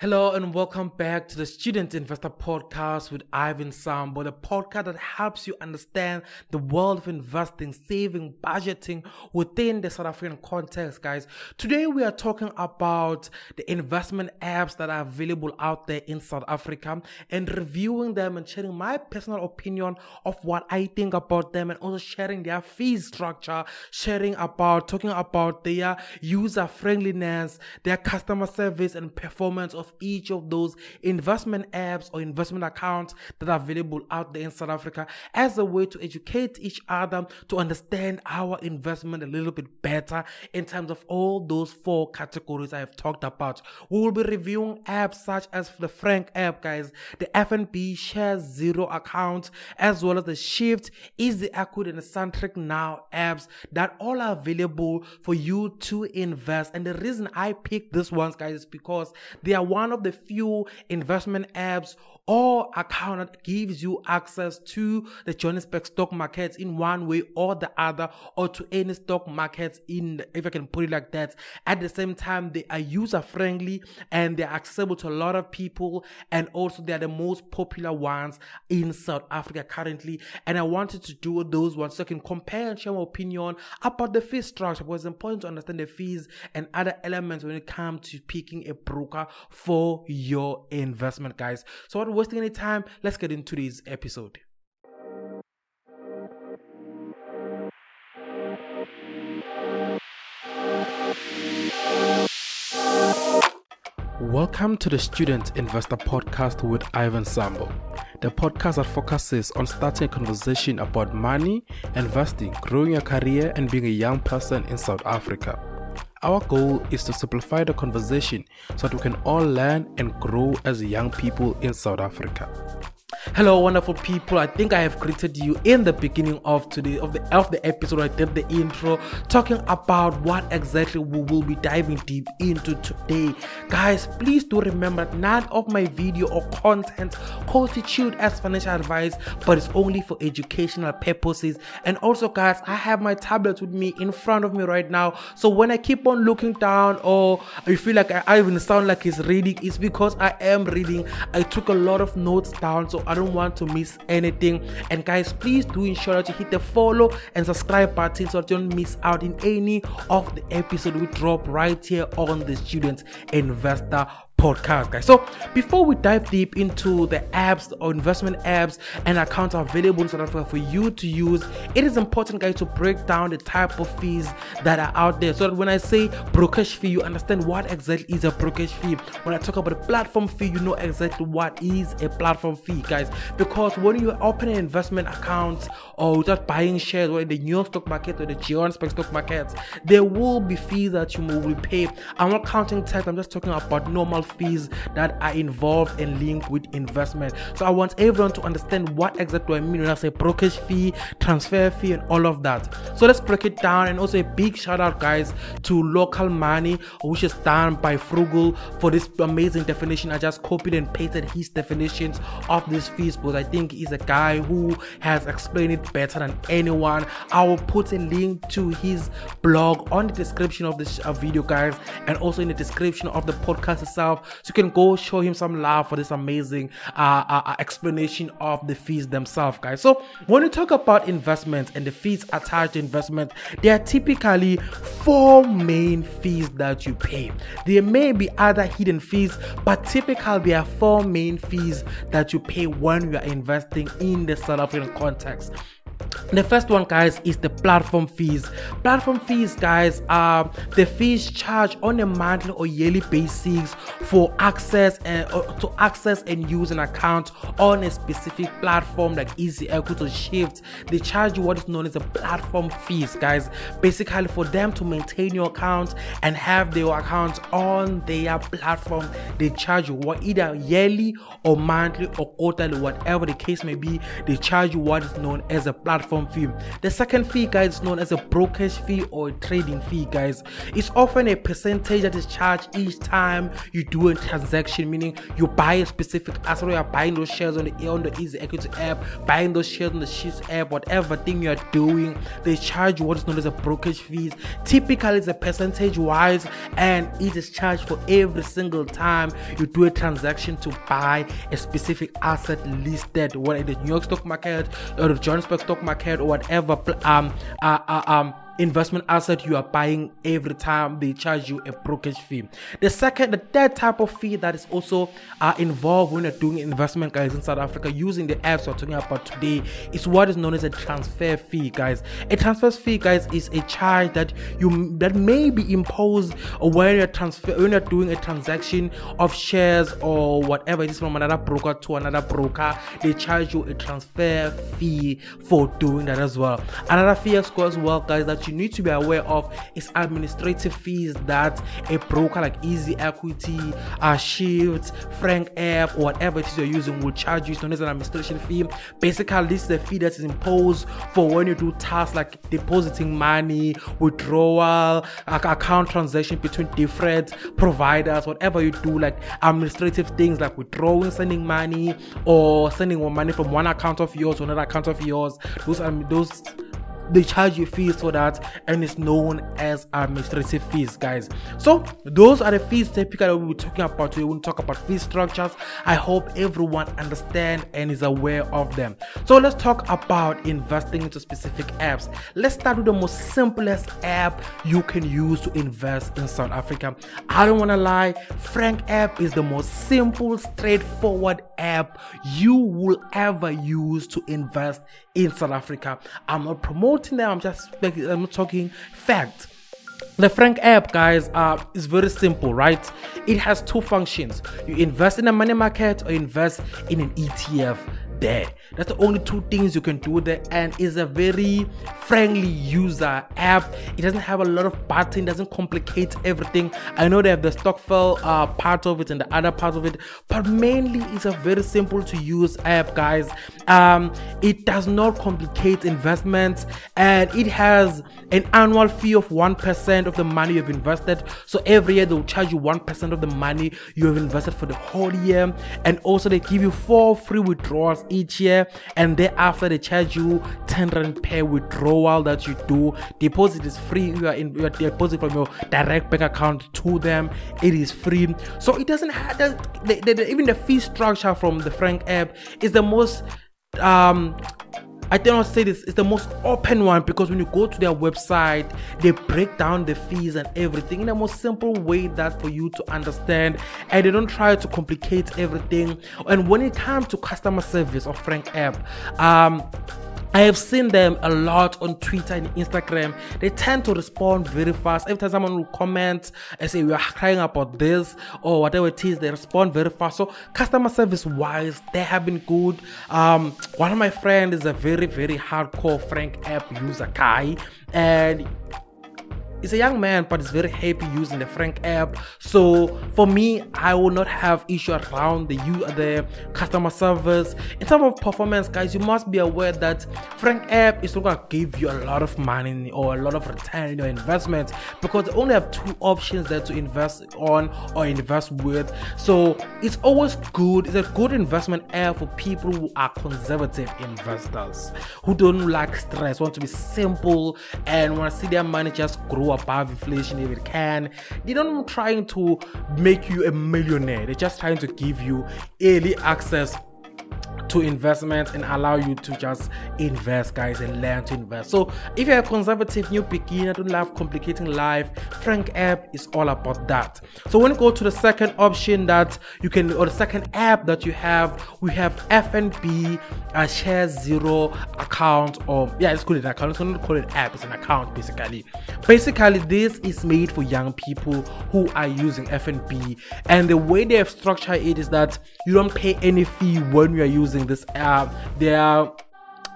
Hello and welcome back to the Student Investor Podcast with Ivyn Sambo, the podcast that helps you understand the world of investing, saving, budgeting within the South African context, guys. Today we are talking about the investment apps that are available out there in South Africa and reviewing them and sharing my personal opinion of what I think about them and also sharing their fee structure, sharing about, talking about their user friendliness, their customer service and performance of each of those investment apps or investment accounts that are available out there in South Africa as a way to educate each other to understand our investment a little bit better in terms of all those four categories I have talked about. We will be reviewing apps such as the Franc app, guys, the FNB Share Zero account, as well as the Shyft, Easy Equity, and the Satrix Now apps that all are available for you to invest. And the reason I picked these ones, guys, is because they are one of the few investment apps or account gives you access to the Johannesburg stock markets in one way or the other, or to any stock markets in, if I can put it like that. At the same time, they are user friendly and they're accessible to a lot of people, and also they are the most popular ones in South Africa currently. And I wanted to do those ones so I can compare and share my opinion about the fee structure because it's important to understand the fees and other elements when it comes to picking a broker for your investment, guys. So, what wasting any time, let's get into this episode. Welcome to the Student Investor Podcast with Ivyn Sambo, the podcast that focuses on starting a conversation about money, investing, growing your career, and being a young person in South Africa. Our goal is to simplify the conversation so that we can all learn and grow as young people in South Africa. Hello, wonderful people. I think I have greeted you in the beginning of today of the of the episode. I did the intro talking about what exactly we will be diving deep into today. Guys, please do remember none of my video or content constitute as financial advice, but it's only for educational purposes. And also, guys, I have my tablet with me in front of me right now. So when I keep on looking down or I feel like I, I even sound like it's reading, it's because I am reading. I took a lot of notes down, so I don't want to miss anything. And guys, please do ensure that you hit the follow and subscribe button so that you don't miss out in any of the episode we drop right here on the Student Investor podcast, guys. So before we dive deep into the apps or investment apps and accounts available in South Africa for you to use, it is important, guys, to break down the type of fees that are out there. So that when I say brokerage fee, you understand what exactly is a brokerage fee. When I talk about a platform fee, you know exactly what is a platform fee, guys. Because when you open an investment account or just buying shares or in the New York stock market or the Johannesburg stock market, there will be fees that you will pay. I'm not counting tax, I'm just talking about normal fees that are involved and linked with investment. So I want everyone to understand what exactly I mean when I say brokerage fee, transfer fee, and all of that. So let's break it down. And also a big shout out, guys, to Local Money, which is done by Frugal for this amazing definition. I just copied and pasted his definitions of these fees because I think he's a guy who has explained it better than anyone. I will put a link to his blog on the description of this uh, video, guys, and also in the description of the podcast itself so you can go show him some love for this amazing uh, uh, uh, explanation of the fees themselves, guys. So when we talk about investments and the fees attached to investment, there are typically four main fees that you pay. There may be other hidden fees, but typically there are four main fees that you pay when you are investing in the South African context. The first one, guys, is the platform fees. Platform fees, guys, are the fees charged on a monthly or yearly basis for access and uh, to access and use an account on a specific platform like Easy Equity Shyft. They charge you what is known as the platform fees, guys. Basically, for them to maintain your account and have their account on their platform, they charge you what either yearly or monthly or quarterly, whatever the case may be. They charge you what is known as a platform platform fee. The second fee, guys, known as a brokerage fee or trading fee, guys. It's often a percentage that is charged each time you do a transaction, meaning you buy a specific asset or you're buying those shares on the on the Easy Equity app, buying those shares on the Shyft app, whatever thing you're doing, they charge what is known as a brokerage fees. Typically, it's a percentage wise, and it is charged for every single time you do a transaction to buy a specific asset listed, whether in the New York stock market or the Johannesburg stock market or whatever um uh, uh, um investment asset you are buying every time they charge you a brokerage fee. The second, the third type of fee that is also uh, involved when you're doing investment, guys, in South Africa using the apps we're talking about today is what is known as a transfer fee, guys. A transfer fee, guys, is a charge that you that may be imposed when you're transfer when you're doing a transaction of shares or whatever it is from another broker to another broker. They charge you a transfer fee for doing that as well. Another fee as well, guys, that you you need to be aware of is administrative fees that a broker like Easy Equity, uh, Shyft, Franc App, or whatever it is you're using will charge you. It's known as an administration fee. Basically, this is the fee that is imposed for when you do tasks like depositing money, withdrawal, like account transaction between different providers, whatever you do, like administrative things like withdrawing, sending money, or sending money from one account of yours to another account of yours. Those are those they charge you fees for that and it's known as administrative fees guys. So those are the fees typically we'll be talking about. Today when talk about fee structures. I hope everyone understand and is aware of them. So let's talk about investing into specific apps. Let's start with the most simplest app you can use to invest in south africa. I don't want to lie Franc app is the most simple straightforward app you will ever use to invest in south africa. I'm not promoting them. I'm just I'm talking fact. The Franc app, guys, uh, is very simple, right? It has two functions. You invest in a money market or invest in an ETF there. That's the only two things you can do there, and it's a very friendly user app. It doesn't have a lot of buttons, doesn't complicate everything. I know they have the stokvel uh, part of it and the other part of it, but mainly it's a very simple to use app, guys. Um, it does not complicate investments, and it has an annual fee of one percent of the money you've invested. So every year they'll charge you one percent of the money you have invested for the whole year, and also they give you four free withdrawals each year and thereafter they charge you 10 rand per withdrawal that you do. Deposit is free. You are in your deposit from your direct bank account to them. It is free. So it doesn't have the, even the fee structure from the Franc app is the most um I dare not say this, it's the most open one because when you go to their website, they break down the fees and everything in a most simple way that for you to understand and they don't try to complicate everything. And when it comes to customer service of Franc app, um, I have seen them a lot on Twitter and Instagram. They tend to respond very fast. Every time someone will comment and say, We are crying about this or whatever it is, they respond very fast. So, customer service wise, they have been good. Um, one of my friends is a very, very hardcore Franc app user guy, and He's a young man, but he's very happy using the Franc app. So for me, I will not have issue around the you the customer service. In terms of performance, guys, you must be aware that Franc app is not gonna give you a lot of money or a lot of return in your investment because they only have two options there to invest on or invest with. So it's always good. It's a good investment app for people who are conservative investors who don't like stress, want to be simple, and want to see their money just grow above inflation if it can. They're not trying to make you a millionaire, they're just trying to give you early access to investments and allow you to just invest, guys, and learn to invest. So, if you're a conservative new beginner, don't love complicating life, Franc app is all about that. So, when you go to the second option that you can, or the second app that you have, we have FNB, a share zero account, or yeah, it's called an account. It's not call it app, it's an account basically. Basically, this is made for young people who are using FNB, and the way they have structured it is that you don't pay any fee when you are using using this app. They are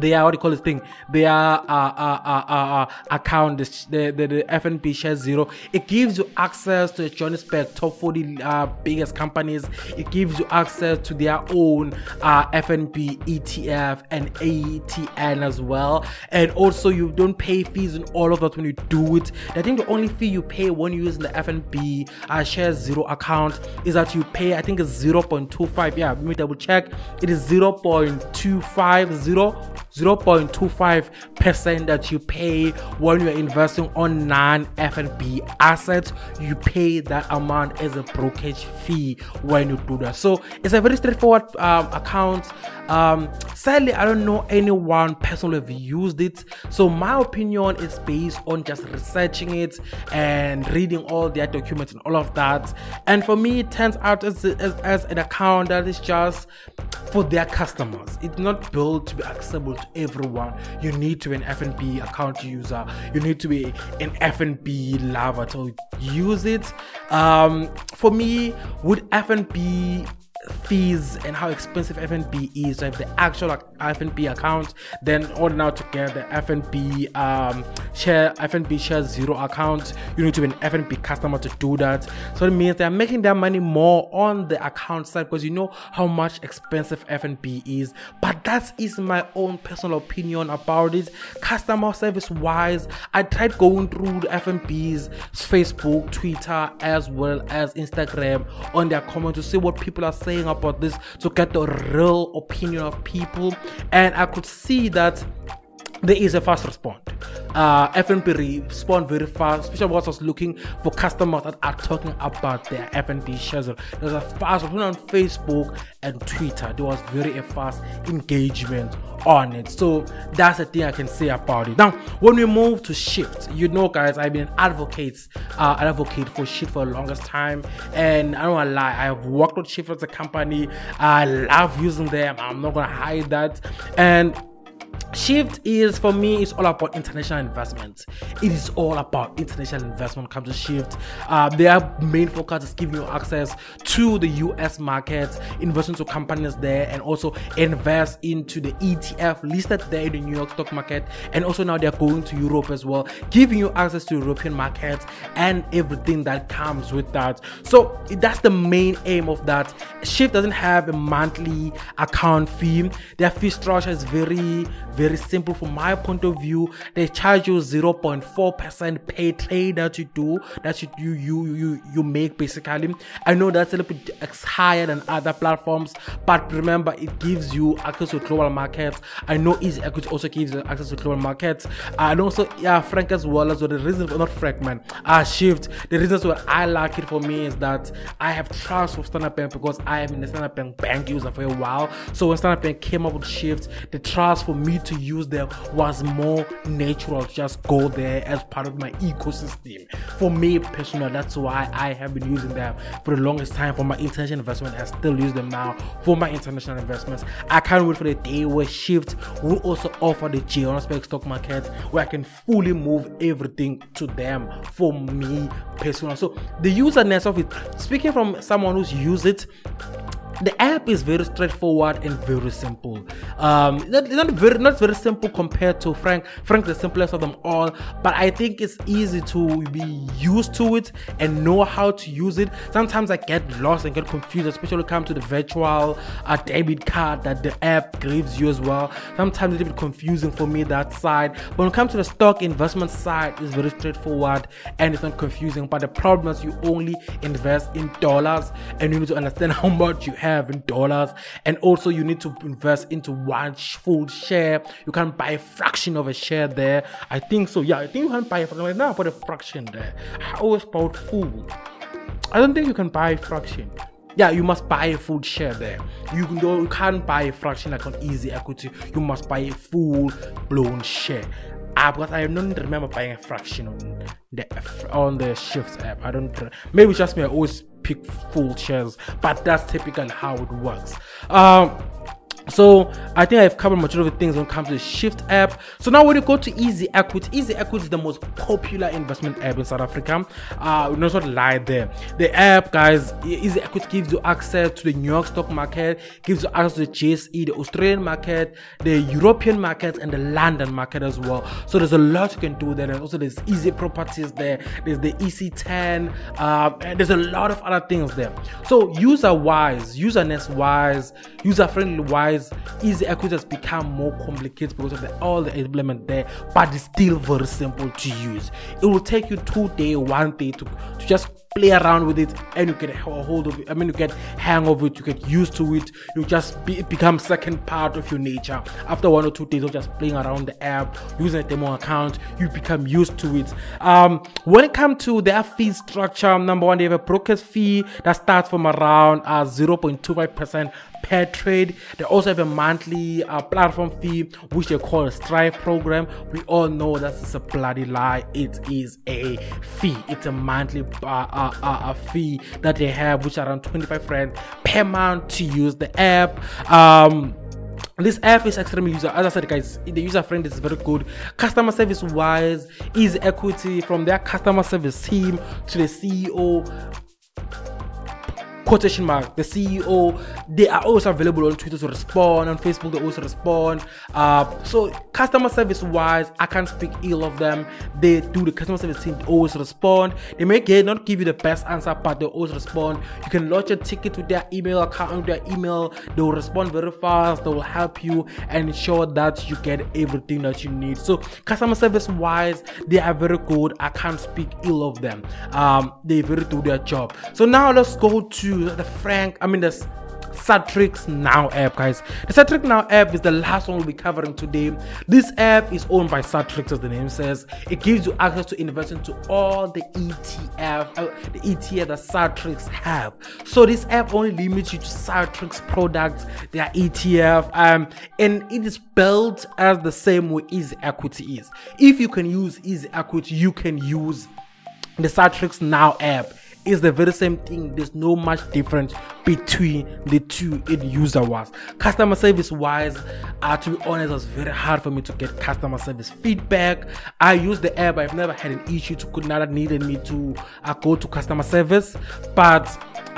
their what do you call this thing? Their uh, uh, uh, uh, uh account. The, the, the FNB share zero. It gives you access to the Johannesburg top 40 uh, biggest companies. It gives you access to their own FNB ETF and ETN as well. And also you don't pay fees and all of that when you do it. I think the only fee you pay when you use the FNB uh, share zero account is that you pay I think it's 0.25 yeah let me double check. It is 0.250 0.25% that you pay when you're investing on non-FNB assets. You pay that amount as a brokerage fee when you do that. So it's a very straightforward um, account. Um, sadly, I don't know anyone personally have used it. So my opinion is based on just researching it and reading all their documents and all of that. And for me, it turns out as, as, as an account that is just for their customers. It's not built to be accessible everyone. You need to be an FNB account user. You need to be an FNB lover to use it. Um, for me, would FNB fees and how expensive FNB is. So if the actual FNB account, then all now to get the FNB um, share FNB share zero account, you need to be an FNB customer to do that. So it means they're making their money more on the account side because you know how much expensive FNB is. But that is my own personal opinion about it. Customer service wise, I tried going through the FNB's Facebook, Twitter, as well as Instagram on their comment to see what people are saying saying about this to get the real opinion of people. And I could see that there is a fast response. Uh, FNB respond very fast, especially when I was looking for customers that are talking about their FNB shares. There's a fast on Facebook and Twitter. There was very a fast engagement on it. So that's the thing I can say about it. Now, when we move to Shyft, you know, guys, I've been advocate, uh, advocate for Shyft for the longest time, and I don't lie, I have worked with Shyft as a company. I love using them. I'm not gonna hide that, and Shyft is for me, it's all about international investment. It is all about international investment comes to Shyft. Uh, their main focus is giving you access to the US market, invest into companies there, and also invest into the ETF listed there in the New York stock market. And also now they're going to Europe as well, giving you access to European markets and everything that comes with that. So that's the main aim of that. Shift doesn't have a monthly account fee. Their fee structure is very very simple from my point of view. They charge you 0.4% pay trade that you do, that you you you you, you make basically. I know that's a little bit higher than other platforms, but remember it gives you access to global markets. I know Easy Equity also gives you access to global markets. And also, yeah, Franc as well as well. The reason for not Franc man, uh Shyft. The reasons why I like it for me is that I have trust with Standard Bank because I have been a Standard Bank bank user for a while. So when Standard Bank came up with Shyft, the trust for me to use them was more natural to just go there as part of my ecosystem. For me personally, that's why I have been using them for the longest time for my international investment. I still use them now for my international investments. I can't wait for the day where Shyft will also offer the Johannesburg stock market where I can fully move everything to them for me personally. So the userness of it, speaking from someone who's used it, the app is very straightforward and very simple. Um, not, not very not very simple compared to Franc. Franc, the simplest of them all, but I think it's easy to be used to it and know how to use it. Sometimes I get lost and get confused, especially when it comes to the virtual uh, debit card that the app gives you as well. Sometimes it's a bit confusing for me that side. But when it comes to the stock investment side, it's very straightforward and it's not confusing. But the problem is you only invest in dollars and you need to understand how much you have have in dollars and also you need to invest into one full share you can buy a fraction of a share there i think so yeah i think you can buy a fraction right now put a fraction there i always bought full i don't think you can buy a fraction yeah, you must buy a full share there. You, you can't buy a fraction like on easy equity. You must buy a full blown share. Ah, because I don't remember buying a fraction on the on the Shyft app. I don't. Maybe just me. I always pick full shares, but that's typically how it works. Um, So I think I've covered majority of the things when it comes to the Shyft app. So now when you go to Easy Equity, Easy Equity is the most popular investment app in South Africa. Uh, not sort of lie there. The app, guys, Easy Equity gives you access to the New York stock market, gives you access to the JSE, the Australian market, the European market, and the London market as well. So there's a lot you can do there. And also there's easy properties there. There's the EC10, um, and there's a lot of other things there. So user wise, userness wise, user friendly wise easy equity become more complicated because of the, all the element there, but it's still very simple to use. It will take you two day, one day to, to just play around with it and you get a hold of it. I mean, you get hang of it, you get used to it. You just be, it becomes second part of your nature. After one or two days of just playing around the app, using a demo account, you become used to it. Um, when it comes to their fee structure, number one, they have a broker's fee that starts from around uh, 0.25% per trade. They also have a monthly uh, platform fee, which they call a Strive program. We all know that's a bloody lie. It is a fee. It's a monthly uh, uh, uh, fee that they have, which are around 25 rand per month to use the app. Um, this app is extremely user as i said guys the user friend is very good customer service wise easy equity from their customer service team to the ceo quotation mark. The ceo they are always available on twitter to respond on facebook they also respond. Uh, so customer service wise i can't speak ill of them. They do the customer service team always respond. They may not give you the best answer but they always respond. You can lodge a ticket with their email account their email. They will respond very fast they will help you and ensure that you get everything that you need. So customer service wise they are very good. I can't speak ill of them. Um, they very do their job. So now let's go to the Franc, I mean, the Satrix Now app, guys. The Satrix Now app is the last one we'll be covering today. This app is owned by Satrix, as the name says. It gives you access to invest into all the ETF, uh, the ETF that Satrix have. So this app only limits you to Satrix products, their ETF, um, and it is built as the same way Easy Equity is. If you can use Easy Equity, you can use the Satrix Now app is the very same thing. There's no much difference between the two in user wise. Customer service wise, uh, to be honest, it was very hard for me to get customer service feedback. I use the app, I've never had an issue to could not needed me to uh, go to customer service, but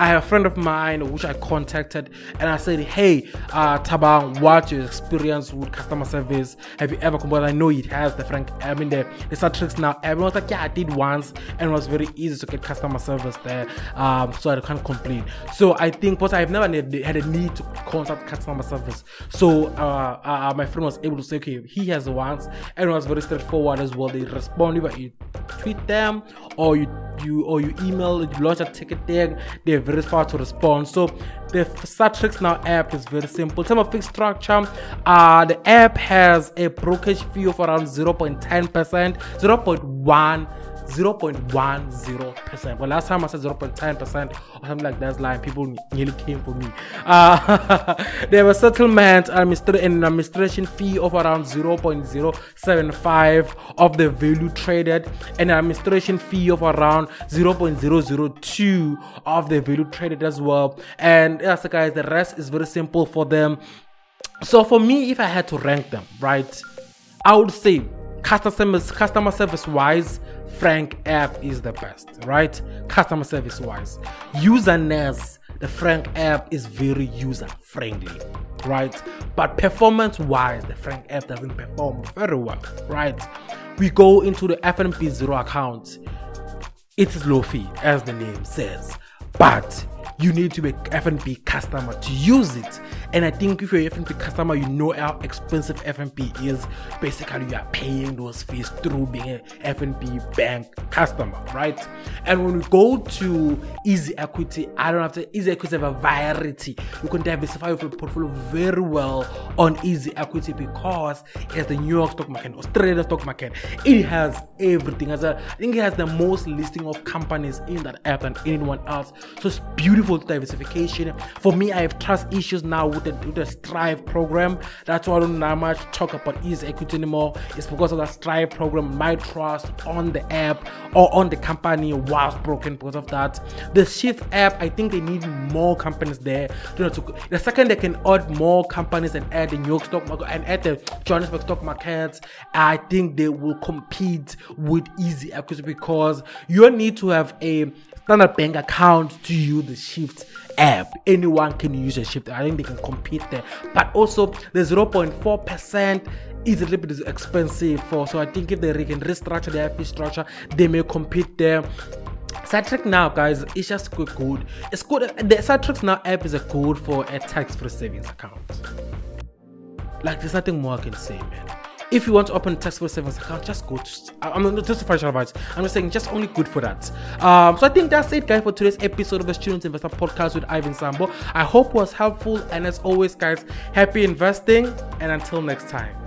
I have a friend of mine which I contacted and I said, Hey, uh, Tabang, what's your experience with customer service? Have you ever completed? I know it has the Franc, I mean, the, the Satrix now. Everyone was like, Yeah, I did once and it was very easy to get customer service there. Um, so I can't complain. So I think, but I've never had a need to contact customer service. So uh, uh, my friend was able to say, Okay, he has once and it was very straightforward as well. They respond either you tweet them or you you or you email, you launch a ticket there, they're very fast to respond. So the Satrix Now app is very simple. In of fee structure, uh, the app has a brokerage fee of around 0.10%, 0.1 0.10%. But last time I said 0.10% or something like that's lying. people nearly came for me. Uh, there was settlement and an administration fee of around 0.075 of the value traded, and an administration fee of around 0.002 of the value traded as well. And as guys, the rest is very simple for them. So for me, if I had to rank them, right, I would say customer service, customer service wise Franc app is the best right? Customer service wise userness the Franc app is very user friendly right? But performance wise the Franc app doesn't perform very well right? We go into the FNB Zero account. It is low fee as the name says but you need to be FNB customer to use it. And I think if you're an FNB customer, you know how expensive FNB is. Basically, you are paying those fees through being an FNB bank customer, right? And when we go to Easy Equity, I don't have to Easy Equity have a variety. You can diversify your portfolio very well on Easy Equity because it has the New York stock market, Australia stock market. It has everything. As a, I think it has the most listing of companies in that app than anyone else. So it's beautiful diversification. For me, I have trust issues now the, with the Strive program. That's why I don't not much talk about Easy Equity anymore. It's because of the Strive program. My trust on the app or on the company was broken because of that. The Shyft app, I think they need more companies there. You know, to, the second they can add more companies and add the New York stock market and add the Johannesburg stock markets, I think they will compete with Easy Equity because you need to have a Standard Bank account to use the Shyft app. Anyone can use a Shyft. I think they can compete there. But also the 0.4% is a little bit expensive for. So I think if they can restructure their fee structure, they may compete there. Satrix now, guys, it's just good. good. It's good. The Satrix now app is a code for a tax-free savings account. Like there's nothing more I can say, man. If you want to open a tax-free savings account, just go to. I'm not just financial advice. I'm just saying, just only good for that. Um, so I think that's it, guys, for today's episode of the Student Investor Podcast with Ivyn Sambo. I hope it was helpful, and as always, guys, happy investing, and until next time.